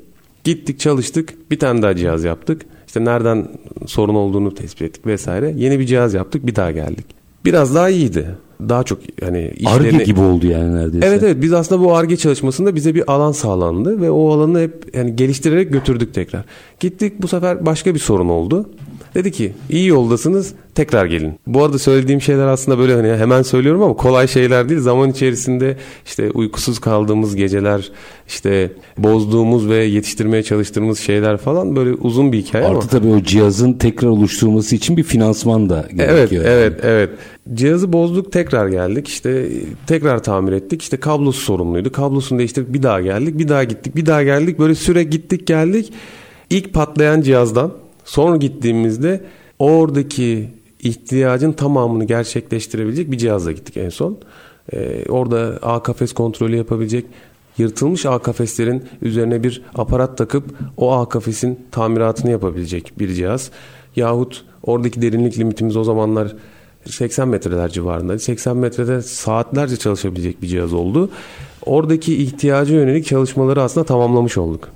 Gittik çalıştık bir tane daha cihaz yaptık. İşte nereden sorun olduğunu tespit ettik vesaire. Yeni bir cihaz yaptık bir daha geldik. Biraz daha iyiydi. Daha çok hani Arge işlerini... gibi oldu yani neredeyse. Evet evet biz aslında bu ARGE çalışmasında bize bir alan sağlandı ve o alanı hep yani geliştirerek götürdük tekrar. Gittik bu sefer başka bir sorun oldu. Dedi ki iyi yoldasınız tekrar gelin. Bu arada söylediğim şeyler aslında böyle hani hemen söylüyorum ama kolay şeyler değil. Zaman içerisinde işte uykusuz kaldığımız geceler, işte bozduğumuz ve yetiştirmeye çalıştığımız şeyler falan böyle uzun bir hikaye ama. Artı tabii o cihazın tekrar oluşturulması için bir finansman da Evet, gerekiyor. evet, evet. Cihazı bozduk, tekrar geldik. İşte tekrar tamir ettik. İşte kablosu sorumluydu. Kablosunu değiştirdik, bir daha geldik, bir daha gittik, bir daha geldik. Böyle süre gittik, geldik. İlk patlayan cihazdan sonra gittiğimizde oradaki ihtiyacın tamamını gerçekleştirebilecek bir cihazla gittik en son. Ee, orada A kafes kontrolü yapabilecek yırtılmış A kafeslerin üzerine bir aparat takıp o A kafesin tamiratını yapabilecek bir cihaz. Yahut oradaki derinlik limitimiz o zamanlar 80 metreler civarında. 80 metrede saatlerce çalışabilecek bir cihaz oldu. Oradaki ihtiyaca yönelik çalışmaları aslında tamamlamış olduk.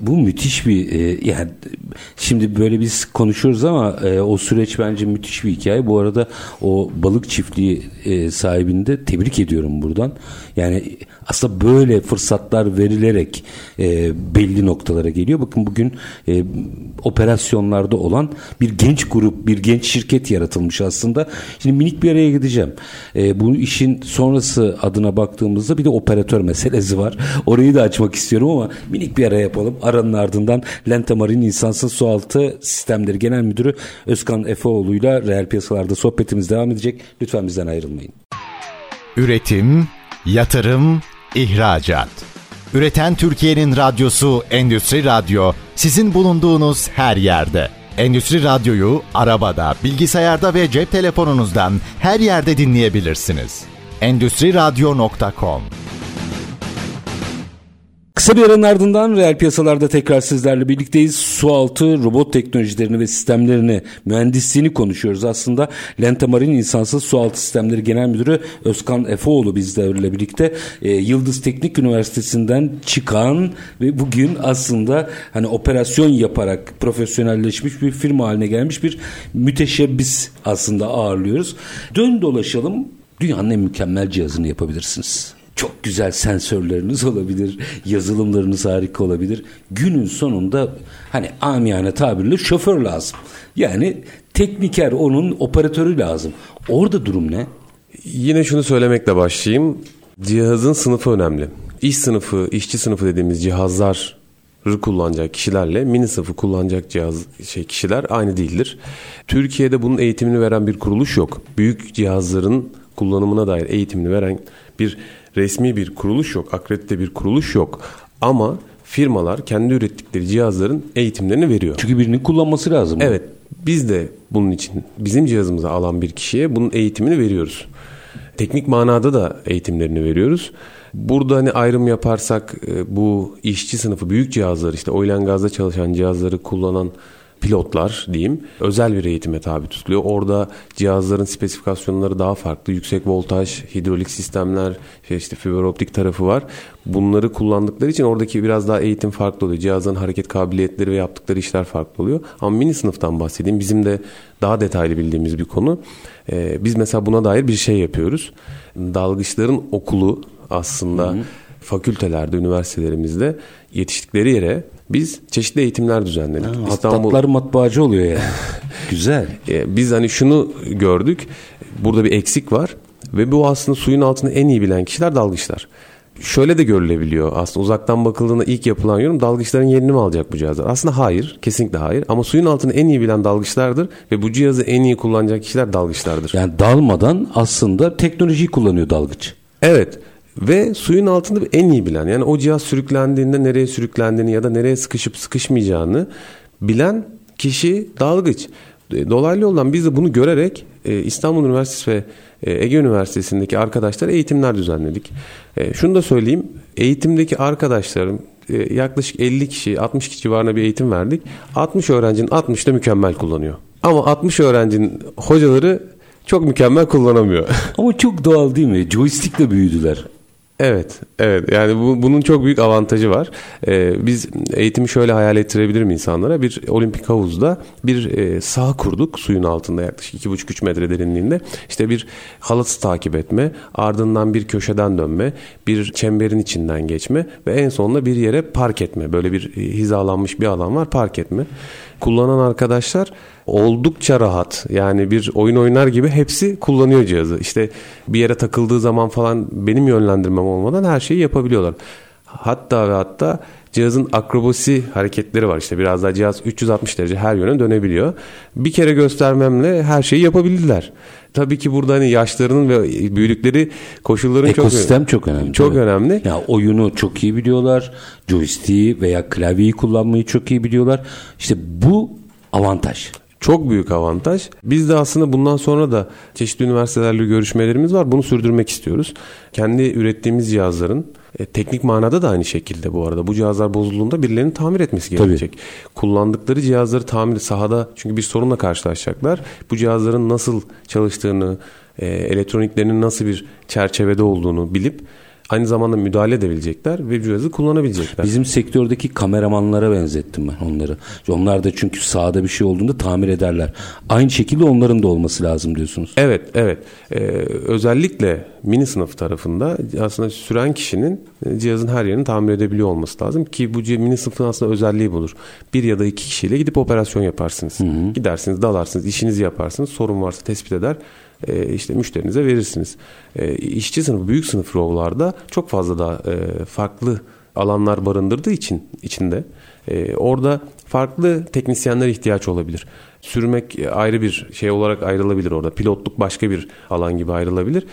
Bu müthiş bir e, yani şimdi böyle biz konuşuyoruz ama e, o süreç bence müthiş bir hikaye. Bu arada o balık çiftliği e, sahibini de tebrik ediyorum buradan. Yani aslında böyle fırsatlar verilerek e, belli noktalara geliyor. Bakın bugün e, operasyonlarda olan bir genç grup, bir genç şirket yaratılmış aslında. Şimdi minik bir araya gideceğim. E, bu işin sonrası adına baktığımızda bir de operatör meselesi var. Orayı da açmak istiyorum ama minik bir araya ara yapalım. Aranın ardından Lentamar'ın insansız sualtı sistemleri genel müdürü Özkan Efeoğlu ile reel piyasalarda sohbetimiz devam edecek. Lütfen bizden ayrılmayın. Üretim, yatırım, ihracat. Üreten Türkiye'nin radyosu Endüstri Radyo sizin bulunduğunuz her yerde. Endüstri Radyo'yu arabada, bilgisayarda ve cep telefonunuzdan her yerde dinleyebilirsiniz. Endüstri Radyo.com Kısa bir aranın ardından reel piyasalarda tekrar sizlerle birlikteyiz. Sualtı robot teknolojilerini ve sistemlerini, mühendisliğini konuşuyoruz aslında. Lentamar'ın insansız sualtı sistemleri genel müdürü Özkan Efeoğlu bizlerle birlikte. E, Yıldız Teknik Üniversitesi'nden çıkan ve bugün aslında hani operasyon yaparak profesyonelleşmiş bir firma haline gelmiş bir müteşebbis aslında ağırlıyoruz. Dön dolaşalım dünyanın en mükemmel cihazını yapabilirsiniz çok güzel sensörleriniz olabilir, yazılımlarınız harika olabilir. Günün sonunda hani amiyane tabirle şoför lazım. Yani tekniker onun operatörü lazım. Orada durum ne? Yine şunu söylemekle başlayayım. Cihazın sınıfı önemli. İş sınıfı, işçi sınıfı dediğimiz cihazlar kullanacak kişilerle mini sınıfı kullanacak cihaz şey kişiler aynı değildir. Türkiye'de bunun eğitimini veren bir kuruluş yok. Büyük cihazların kullanımına dair eğitimini veren bir resmi bir kuruluş yok, akredite bir kuruluş yok. Ama firmalar kendi ürettikleri cihazların eğitimlerini veriyor. Çünkü birinin kullanması lazım. Evet. Biz de bunun için bizim cihazımızı alan bir kişiye bunun eğitimini veriyoruz. Teknik manada da eğitimlerini veriyoruz. Burada hani ayrım yaparsak e, bu işçi sınıfı büyük cihazlar işte oil and gazda çalışan cihazları kullanan pilotlar diyeyim özel bir eğitime tabi tutuluyor. Orada cihazların spesifikasyonları daha farklı. Yüksek voltaj, hidrolik sistemler, şey işte fiber optik tarafı var. Bunları kullandıkları için oradaki biraz daha eğitim farklı oluyor. Cihazın hareket kabiliyetleri ve yaptıkları işler farklı oluyor. Ama mini sınıftan bahsedeyim. Bizim de daha detaylı bildiğimiz bir konu. Ee, biz mesela buna dair bir şey yapıyoruz. Dalgıçların okulu aslında hı hı. fakültelerde, üniversitelerimizde yetiştikleri yere biz çeşitli eğitimler düzenledik. Ha, İstanbul matbaacı oluyor yani. Güzel. E, biz hani şunu gördük. Burada bir eksik var ve bu aslında suyun altını en iyi bilen kişiler dalgıçlar. Şöyle de görülebiliyor aslında uzaktan bakıldığında ilk yapılan yorum dalgıçların yerini mi alacak bu cihazlar? Aslında hayır, kesinlikle hayır. Ama suyun altını en iyi bilen dalgıçlardır ve bu cihazı en iyi kullanacak kişiler dalgıçlardır. Yani dalmadan aslında teknolojiyi kullanıyor dalgıç. Evet ve suyun altında en iyi bilen yani o cihaz sürüklendiğinde nereye sürüklendiğini ya da nereye sıkışıp sıkışmayacağını bilen kişi dalgıç. E, dolaylı yoldan biz de bunu görerek e, İstanbul Üniversitesi ve e, Ege Üniversitesi'ndeki arkadaşlar eğitimler düzenledik. Şunu da söyleyeyim eğitimdeki arkadaşlarım yaklaşık 50 kişi 60 kişi civarında bir eğitim verdik. 60 öğrencinin 60 da mükemmel kullanıyor. Ama 60 öğrencinin hocaları çok mükemmel kullanamıyor. Ama çok doğal değil mi? Joystickle büyüdüler. Evet, evet. Yani bu, bunun çok büyük avantajı var. Ee, biz eğitimi şöyle hayal ettirebilirim insanlara. Bir olimpik havuzda bir e, saha kurduk suyun altında yaklaşık 2,5-3 metre derinliğinde. İşte bir halatı takip etme, ardından bir köşeden dönme, bir çemberin içinden geçme ve en sonunda bir yere park etme. Böyle bir hizalanmış bir alan var, park etme. Kullanan arkadaşlar oldukça rahat. Yani bir oyun oynar gibi hepsi kullanıyor cihazı. İşte bir yere takıldığı zaman falan benim yönlendirmem olmadan her şeyi yapabiliyorlar. Hatta ve hatta cihazın akrobasi hareketleri var. İşte biraz daha cihaz 360 derece her yöne dönebiliyor. Bir kere göstermemle her şeyi yapabildiler. Tabii ki burada hani yaşlarının ve büyüdükleri koşulların Ekosistem çok, çok önemli. Çok önemli. Ya oyunu çok iyi biliyorlar. Joystick'i veya klavyeyi kullanmayı çok iyi biliyorlar. İşte bu avantaj. Çok büyük avantaj. Biz de aslında bundan sonra da çeşitli üniversitelerle görüşmelerimiz var. Bunu sürdürmek istiyoruz. Kendi ürettiğimiz cihazların e, teknik manada da aynı şekilde bu arada. Bu cihazlar bozulduğunda birilerinin tamir etmesi gerekecek. Tabii. Kullandıkları cihazları tamir sahada çünkü bir sorunla karşılaşacaklar. Bu cihazların nasıl çalıştığını, e, elektroniklerinin nasıl bir çerçevede olduğunu bilip aynı zamanda müdahale edebilecekler ve cihazı kullanabilecekler. Bizim sektördeki kameramanlara benzettim ben onları. Onlar da çünkü sahada bir şey olduğunda tamir ederler. Aynı şekilde onların da olması lazım diyorsunuz. Evet, evet. Ee, özellikle mini sınıf tarafında aslında süren kişinin cihazın her yerini tamir edebiliyor olması lazım ki bu mini sınıfın aslında özelliği budur. Bir ya da iki kişiyle gidip operasyon yaparsınız. Hı hı. Gidersiniz, dalarsınız, işinizi yaparsınız. Sorun varsa tespit eder e, işte müşterinize verirsiniz. E, sınıfı, büyük sınıf rowlarda çok fazla da e, farklı alanlar barındırdığı için içinde e, orada farklı teknisyenler ihtiyaç olabilir. Sürmek ayrı bir şey olarak ayrılabilir orada. Pilotluk başka bir alan gibi ayrılabilir.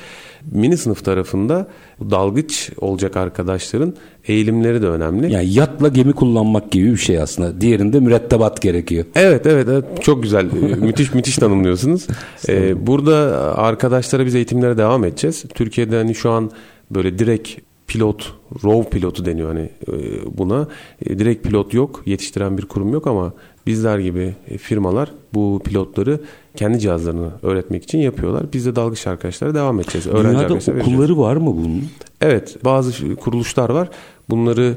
Mini sınıf tarafında dalgıç olacak arkadaşların eğilimleri de önemli. Yani yatla gemi kullanmak gibi bir şey aslında. Diğerinde mürettebat gerekiyor. Evet evet, evet çok güzel. Ee, müthiş müthiş tanımlıyorsunuz. Ee, burada arkadaşlara biz eğitimlere devam edeceğiz. Türkiye'de hani şu an böyle direkt pilot, ROV pilotu deniyor hani e, buna. E, direkt pilot yok, yetiştiren bir kurum yok ama bizler gibi firmalar bu pilotları kendi cihazlarını öğretmek için yapıyorlar. Biz de dalgıç arkadaşlara devam edeceğiz. Öğrenci Dünyada okulları vereceğiz. var mı bunun? Evet bazı kuruluşlar var. Bunları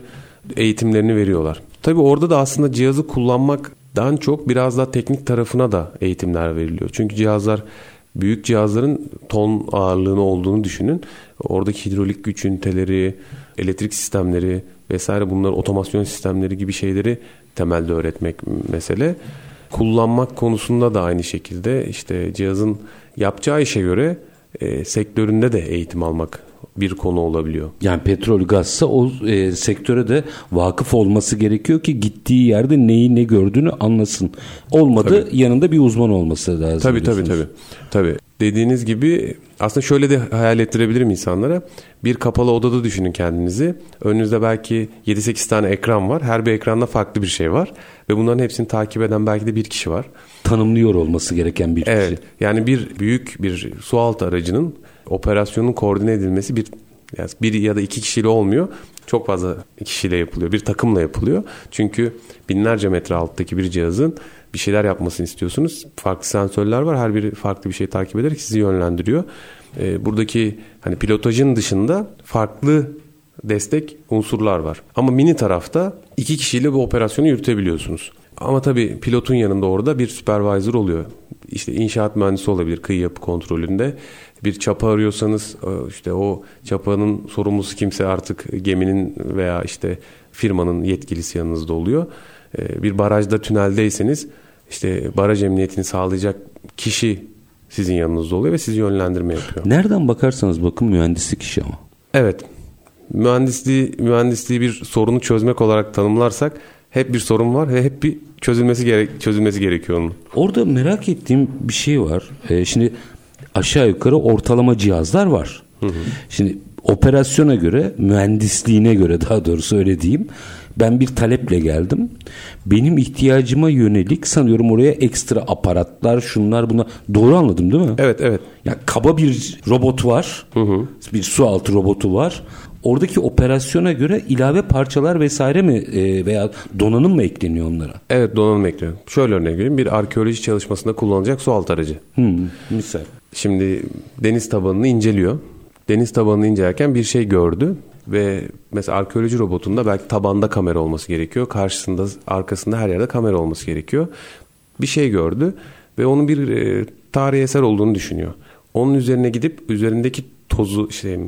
eğitimlerini veriyorlar. Tabii orada da aslında cihazı kullanmaktan çok biraz daha teknik tarafına da eğitimler veriliyor. Çünkü cihazlar büyük cihazların ton ağırlığını olduğunu düşünün. Oradaki hidrolik güç üniteleri, elektrik sistemleri vesaire bunlar otomasyon sistemleri gibi şeyleri temelde öğretmek mesele. Kullanmak konusunda da aynı şekilde işte cihazın yapacağı işe göre e, sektöründe de eğitim almak bir konu olabiliyor. Yani petrol gazsa o e, sektöre de vakıf olması gerekiyor ki gittiği yerde neyi ne gördüğünü anlasın. Olmadı tabii. yanında bir uzman olması lazım. Tabii tabii tabii. Tabii. Dediğiniz gibi aslında şöyle de hayal ettirebilirim insanlara. Bir kapalı odada düşünün kendinizi. Önünüzde belki 7-8 tane ekran var. Her bir ekranda farklı bir şey var. Ve bunların hepsini takip eden belki de bir kişi var. Tanımlıyor olması gereken bir kişi. Evet. Yani bir büyük bir sualtı aracının operasyonun koordine edilmesi bir yani bir ya da iki kişiyle olmuyor. Çok fazla kişiyle yapılıyor. Bir takımla yapılıyor. Çünkü binlerce metre alttaki bir cihazın bir şeyler yapmasını istiyorsunuz. Farklı sensörler var. Her biri farklı bir şey takip ederek sizi yönlendiriyor. Ee, buradaki hani pilotajın dışında farklı destek unsurlar var. Ama mini tarafta iki kişiyle bu operasyonu yürütebiliyorsunuz. Ama tabii pilotun yanında orada bir supervisor oluyor. İşte inşaat mühendisi olabilir kıyı yapı kontrolünde. Bir çapa arıyorsanız e, işte o çapanın sorumlusu kimse artık geminin veya işte firmanın yetkilisi yanınızda oluyor. E, bir barajda tüneldeyseniz işte baraj emniyetini sağlayacak kişi sizin yanınızda oluyor ve sizi yönlendirme yapıyor. Nereden bakarsanız bakın mühendislik işi ama. Evet. Mühendisliği mühendisliği bir sorunu çözmek olarak tanımlarsak hep bir sorun var ve hep bir çözülmesi gerek çözülmesi gerekiyor onun. Orada merak ettiğim bir şey var. Ee, şimdi aşağı yukarı ortalama cihazlar var. Hı hı. Şimdi operasyona göre, mühendisliğine göre daha doğrusu öyle diyeyim. Ben bir taleple geldim. Benim ihtiyacıma yönelik sanıyorum oraya ekstra aparatlar, şunlar bunlar. Doğru anladım değil mi? Evet, evet. Yani kaba bir robot var. Hı hı. Bir su altı robotu var oradaki operasyona göre ilave parçalar vesaire mi e, veya donanım mı ekleniyor onlara? Evet donanım ekleniyor. Şöyle örnek vereyim. Bir arkeoloji çalışmasında kullanılacak su altı aracı. Hmm, misal. Şimdi deniz tabanını inceliyor. Deniz tabanını incelerken bir şey gördü ve mesela arkeoloji robotunda belki tabanda kamera olması gerekiyor. Karşısında, arkasında her yerde kamera olması gerekiyor. Bir şey gördü ve onun bir e, tarihi eser olduğunu düşünüyor. Onun üzerine gidip üzerindeki tozu işte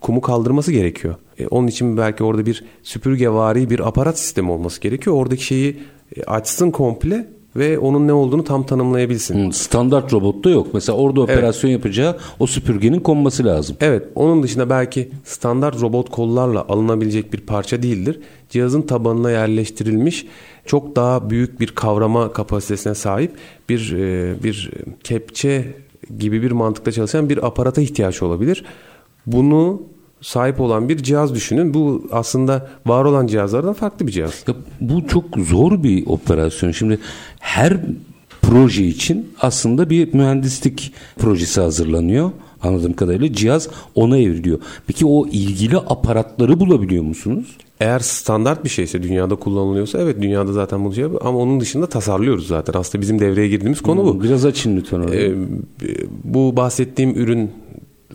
kumu kaldırması gerekiyor. E, onun için belki orada bir süpürgevari bir aparat sistemi olması gerekiyor. Oradaki şeyi e, açsın komple ve onun ne olduğunu tam tanımlayabilsin. Hmm, standart robotta yok. Mesela orada operasyon evet. yapacağı o süpürgenin konması lazım. Evet. Onun dışında belki standart robot kollarla alınabilecek bir parça değildir. Cihazın tabanına yerleştirilmiş çok daha büyük bir kavrama kapasitesine sahip bir e, bir kepçe gibi bir mantıkla çalışan bir aparata ihtiyaç olabilir. Bunu sahip olan bir cihaz düşünün. Bu aslında var olan cihazlardan farklı bir cihaz. Ya bu çok zor bir operasyon. Şimdi her proje için aslında bir mühendislik projesi hazırlanıyor. Anladığım kadarıyla cihaz ona evriliyor. Peki o ilgili aparatları bulabiliyor musunuz? Eğer standart bir şeyse dünyada kullanılıyorsa evet dünyada zaten bu şey ama onun dışında tasarlıyoruz zaten. Aslında bizim devreye girdiğimiz konu bu. Hmm, biraz açın lütfen orayı. Ee, bu bahsettiğim ürün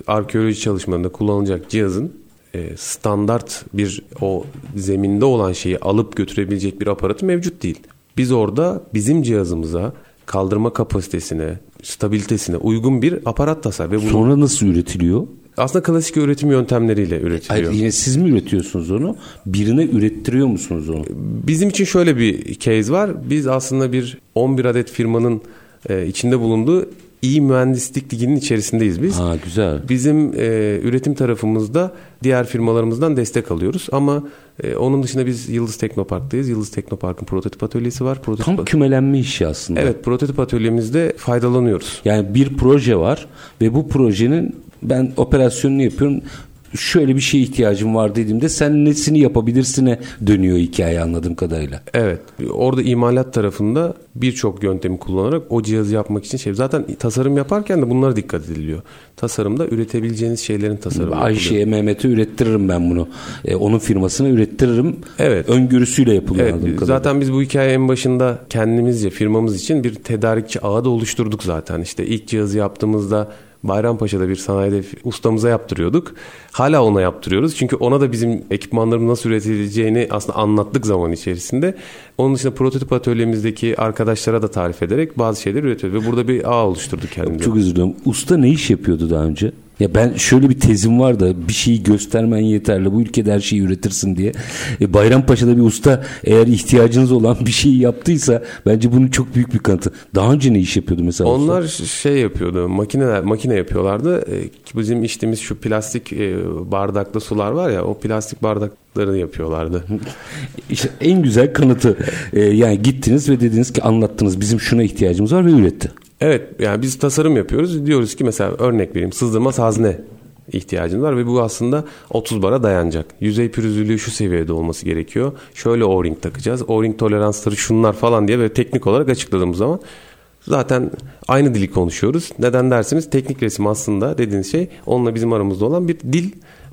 arkeoloji çalışmalarında kullanılacak cihazın e, standart bir o zeminde olan şeyi alıp götürebilecek bir aparatı mevcut değil. Biz orada bizim cihazımıza kaldırma kapasitesine, stabilitesine uygun bir aparat tasar. Ve bunu... Sonra nasıl üretiliyor? Aslında klasik üretim yöntemleriyle üretiliyor. Hayır, yine siz mi üretiyorsunuz onu? Birine ürettiriyor musunuz onu? Bizim için şöyle bir case var. Biz aslında bir 11 adet firmanın e, içinde bulunduğu iyi mühendislik liginin içerisindeyiz biz. Ha güzel. Bizim e, üretim tarafımızda diğer firmalarımızdan destek alıyoruz ama e, onun dışında biz Yıldız Teknopark'tayız. Yıldız Teknopark'ın prototip atölyesi var. Prototip Tam kümelenme işi aslında. Evet, prototip atölyemizde faydalanıyoruz. Yani bir proje var ve bu projenin ben operasyonunu yapıyorum. Şöyle bir şeye ihtiyacım var dediğimde sen nesini yapabilirsine dönüyor hikaye anladığım kadarıyla. Evet. Orada imalat tarafında birçok yöntemi kullanarak o cihazı yapmak için şey. Zaten tasarım yaparken de bunlara dikkat ediliyor. Tasarımda üretebileceğiniz şeylerin tasarımı Ayşe'ye. Mehmet'e ürettiririm ben bunu. E, onun firmasına ürettiririm. Evet. Öngörüsüyle yapılıyor anladığım Evet, kadarıyla. zaten biz bu hikaye en başında kendimizce firmamız için bir tedarikçi ağı da oluşturduk zaten. İşte ilk cihazı yaptığımızda Bayrampaşa'da bir sanayide ustamıza yaptırıyorduk. Hala ona yaptırıyoruz. Çünkü ona da bizim ekipmanların nasıl üretileceğini aslında anlattık zaman içerisinde. Onun dışında prototip atölyemizdeki arkadaşlara da tarif ederek bazı şeyler üretiyoruz. Ve burada bir ağ oluşturduk kendimize. Çok özür diliyorum. Usta ne iş yapıyordu daha önce? Ya ben şöyle bir tezim var da bir şeyi göstermen yeterli. Bu ülkede her şeyi üretirsin diye. E, Bayrampaşa'da bir usta eğer ihtiyacınız olan bir şeyi yaptıysa bence bunun çok büyük bir kanıtı. Daha önce ne iş yapıyordu mesela? usta? Onlar şey yapıyordu, makineler makine yapıyorlardı. E, bizim içtiğimiz şu plastik e, bardaklı sular var ya, o plastik bardakları yapıyorlardı. İşte en güzel kanıtı. E, yani gittiniz ve dediniz ki anlattınız bizim şuna ihtiyacımız var ve üretti. Evet, yani biz tasarım yapıyoruz. Diyoruz ki mesela örnek vereyim, sızdırmaz hazne ihtiyacın var ve bu aslında 30 bara dayanacak. Yüzey pürüzlülüğü şu seviyede olması gerekiyor. Şöyle o-ring takacağız. O-ring toleransları şunlar falan diye böyle teknik olarak açıkladığımız zaman zaten aynı dili konuşuyoruz. Neden dersiniz? Teknik resim aslında dediğiniz şey onunla bizim aramızda olan bir dil.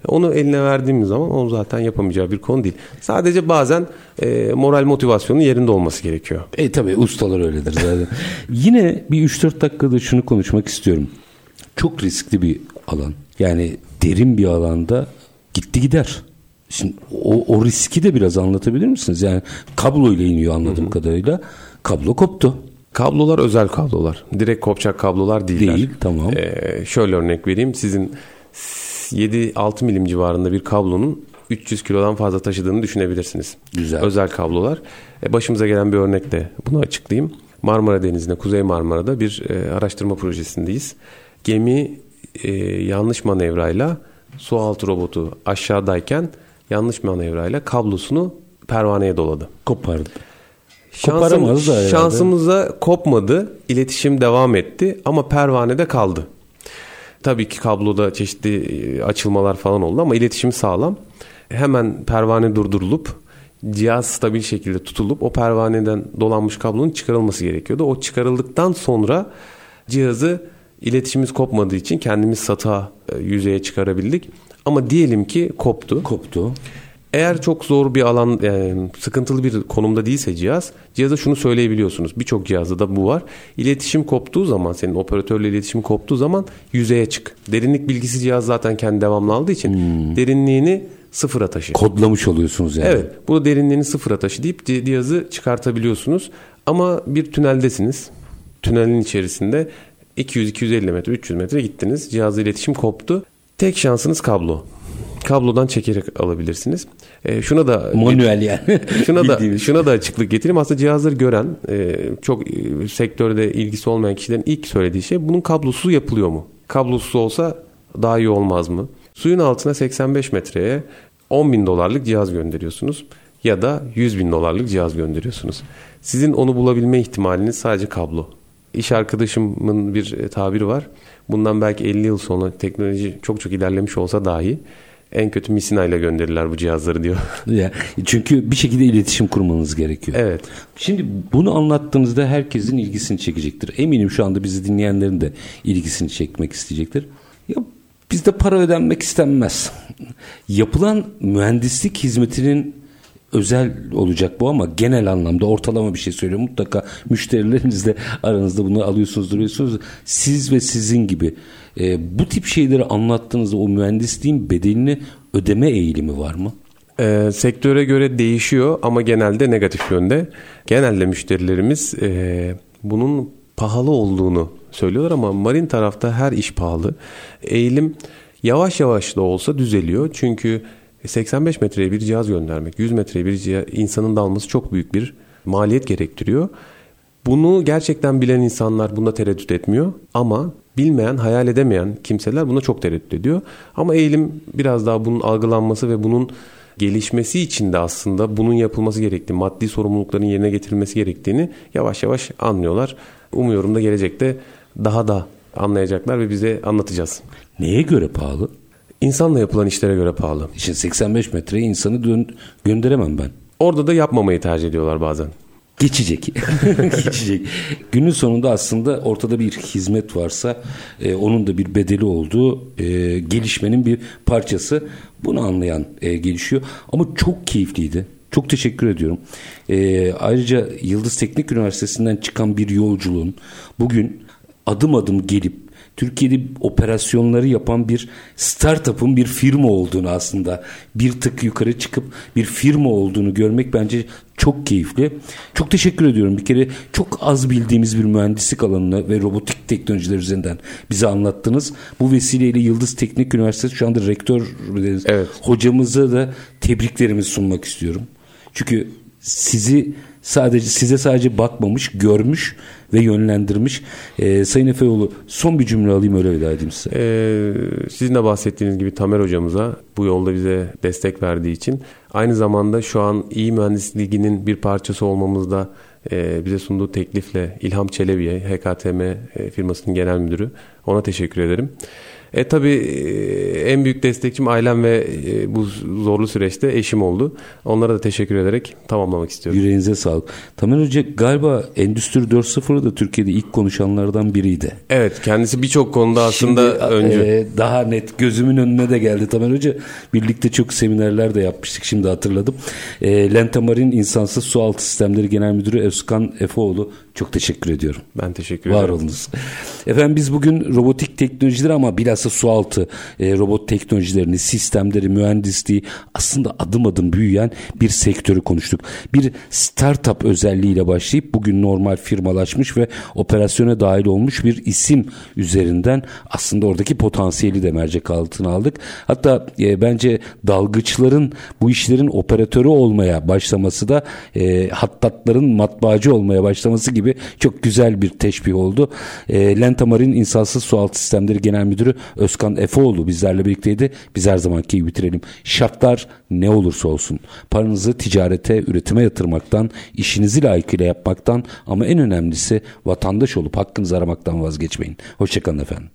Onu eline verdiğimiz zaman o zaten yapamayacağı bir konu değil. Sadece bazen e, moral motivasyonun yerinde olması gerekiyor. E tabi ustalar öyledir zaten. Yine bir 3-4 dakikada şunu konuşmak istiyorum. Çok riskli bir alan. Yani derin bir alanda gitti gider. Şimdi o, o riski de biraz anlatabilir misiniz? Yani kablo ile iniyor anladığım kadarıyla. Kablo koptu. Kablolar özel kablolar. Direkt kopacak kablolar değiller. Değil, tamam. Ee, şöyle örnek vereyim. Sizin 7-6 milim civarında bir kablonun 300 kilodan fazla taşıdığını düşünebilirsiniz. Güzel. Özel kablolar. E, başımıza gelen bir örnek de bunu açıklayayım. Marmara Denizi'nde, Kuzey Marmara'da bir e, araştırma projesindeyiz. Gemi e, yanlış manevrayla su altı robotu aşağıdayken yanlış manevrayla kablosunu pervaneye doladı. Kopardı. Şansım, da herhalde. şansımıza kopmadı. İletişim devam etti ama pervanede kaldı. Tabii ki kabloda çeşitli e, açılmalar falan oldu ama iletişim sağlam. Hemen pervane durdurulup cihaz stabil şekilde tutulup o pervaneden dolanmış kablonun çıkarılması gerekiyordu. O çıkarıldıktan sonra cihazı iletişimimiz kopmadığı için kendimiz sata e, yüzeye çıkarabildik. Ama diyelim ki koptu. Koptu. Eğer çok zor bir alan, yani sıkıntılı bir konumda değilse cihaz, cihaza şunu söyleyebiliyorsunuz. Birçok cihazda da bu var. İletişim koptuğu zaman, senin operatörle iletişim koptuğu zaman yüzeye çık. Derinlik bilgisi cihaz zaten kendi devamlı aldığı için derinliğini sıfıra taşı. Kodlamış oluyorsunuz yani. Evet, bu derinliğini sıfıra taşı deyip ci- cihazı çıkartabiliyorsunuz. Ama bir tüneldesiniz. Tünelin içerisinde 200-250 metre, 300 metre gittiniz. Cihazla iletişim koptu. Tek şansınız kablo. Kablodan çekerek alabilirsiniz. E, şuna da Manuel yani. şuna da şuna da açıklık getireyim. Aslında cihazları gören, e, çok e, sektörde ilgisi olmayan kişilerin ilk söylediği şey bunun kablosuz yapılıyor mu? Kablosuz olsa daha iyi olmaz mı? Suyun altına 85 metreye 10 bin dolarlık cihaz gönderiyorsunuz ya da 100 bin dolarlık cihaz gönderiyorsunuz. Sizin onu bulabilme ihtimaliniz sadece kablo. İş arkadaşımın bir e, tabiri var. Bundan belki 50 yıl sonra teknoloji çok çok ilerlemiş olsa dahi en kötü misina ile gönderirler bu cihazları diyor. Ya, çünkü bir şekilde iletişim kurmanız gerekiyor. Evet. Şimdi bunu anlattığınızda herkesin ilgisini çekecektir. Eminim şu anda bizi dinleyenlerin de ilgisini çekmek isteyecektir. Ya bizde para ödenmek istenmez. Yapılan mühendislik hizmetinin özel olacak bu ama genel anlamda ortalama bir şey söylüyorum. Mutlaka müşterilerinizle aranızda bunu alıyorsunuz duruyorsunuz. Siz ve sizin gibi e, bu tip şeyleri anlattığınızda o mühendisliğin bedelini ödeme eğilimi var mı? Ee, sektöre göre değişiyor ama genelde negatif yönde. Genelde müşterilerimiz e, bunun pahalı olduğunu söylüyorlar ama marin tarafta her iş pahalı. Eğilim yavaş yavaş da olsa düzeliyor. Çünkü 85 metreye bir cihaz göndermek, 100 metreye bir cihaz, insanın dalması çok büyük bir maliyet gerektiriyor. Bunu gerçekten bilen insanlar bunda tereddüt etmiyor ama bilmeyen, hayal edemeyen kimseler buna çok tereddüt ediyor. Ama eğilim biraz daha bunun algılanması ve bunun gelişmesi için de aslında bunun yapılması gerektiğini, maddi sorumlulukların yerine getirilmesi gerektiğini yavaş yavaş anlıyorlar. Umuyorum da gelecekte daha da anlayacaklar ve bize anlatacağız. Neye göre pahalı? İnsanla yapılan işlere göre pahalı. İşte 85 metreye insanı dön gönderemem ben. Orada da yapmamayı tercih ediyorlar bazen. Geçecek. Geçecek. Günün sonunda aslında ortada bir hizmet varsa e, onun da bir bedeli olduğu e, gelişmenin bir parçası. Bunu anlayan e, gelişiyor. Ama çok keyifliydi. Çok teşekkür ediyorum. E, ayrıca Yıldız Teknik Üniversitesi'nden çıkan bir yolculuğun bugün adım adım gelip Türkiye'de operasyonları yapan bir startup'ın bir firma olduğunu aslında bir tık yukarı çıkıp bir firma olduğunu görmek bence çok keyifli. Çok teşekkür ediyorum. Bir kere çok az bildiğimiz bir mühendislik alanını ve robotik teknolojiler üzerinden bize anlattınız. Bu vesileyle Yıldız Teknik Üniversitesi şu anda rektör evet. hocamıza da tebriklerimi sunmak istiyorum. Çünkü sizi sadece size sadece bakmamış, görmüş ve yönlendirmiş. Ee, Sayın Efeoğlu son bir cümle alayım öyle veda edeyim size. Ee, sizin de bahsettiğiniz gibi Tamer hocamıza bu yolda bize destek verdiği için aynı zamanda şu an iyi mühendislik liginin bir parçası olmamızda e, bize sunduğu teklifle İlham Çelebi'ye HKTM e, firmasının genel müdürü ona teşekkür ederim. E tabii e, en büyük destekçim ailem ve e, bu zorlu süreçte eşim oldu. Onlara da teşekkür ederek tamamlamak istiyorum. Yüreğinize sağlık. Tamer Hoca galiba Endüstri 4.0'ı da Türkiye'de ilk konuşanlardan biriydi. Evet kendisi birçok konuda aslında Şimdi, öncü. E, daha net gözümün önüne de geldi Tamer Hoca. Birlikte çok seminerler de yapmıştık şimdi hatırladım. E, Lentamar'in insansız su altı sistemleri genel müdürü Özkan Efeoğlu çok teşekkür ediyorum. Ben teşekkür ederim. Var olunuz. Efendim biz bugün robotik teknolojileri ama bilhassa su altı e, robot teknolojilerini, sistemleri, mühendisliği aslında adım adım büyüyen bir sektörü konuştuk. Bir startup özelliğiyle başlayıp bugün normal firmalaşmış ve operasyona dahil olmuş bir isim üzerinden aslında oradaki potansiyeli de mercek altına aldık. Hatta e, bence dalgıçların bu işlerin operatörü olmaya başlaması da e, hattatların matbaacı olmaya başlaması gibi gibi çok güzel bir teşbih oldu. E, Lentamar'in insansız sualtı sistemleri genel müdürü Özkan Efeoğlu bizlerle birlikteydi. Biz her zamanki gibi bitirelim. Şartlar ne olursa olsun paranızı ticarete, üretime yatırmaktan, işinizi layıkıyla yapmaktan ama en önemlisi vatandaş olup hakkınızı aramaktan vazgeçmeyin. Hoşçakalın efendim.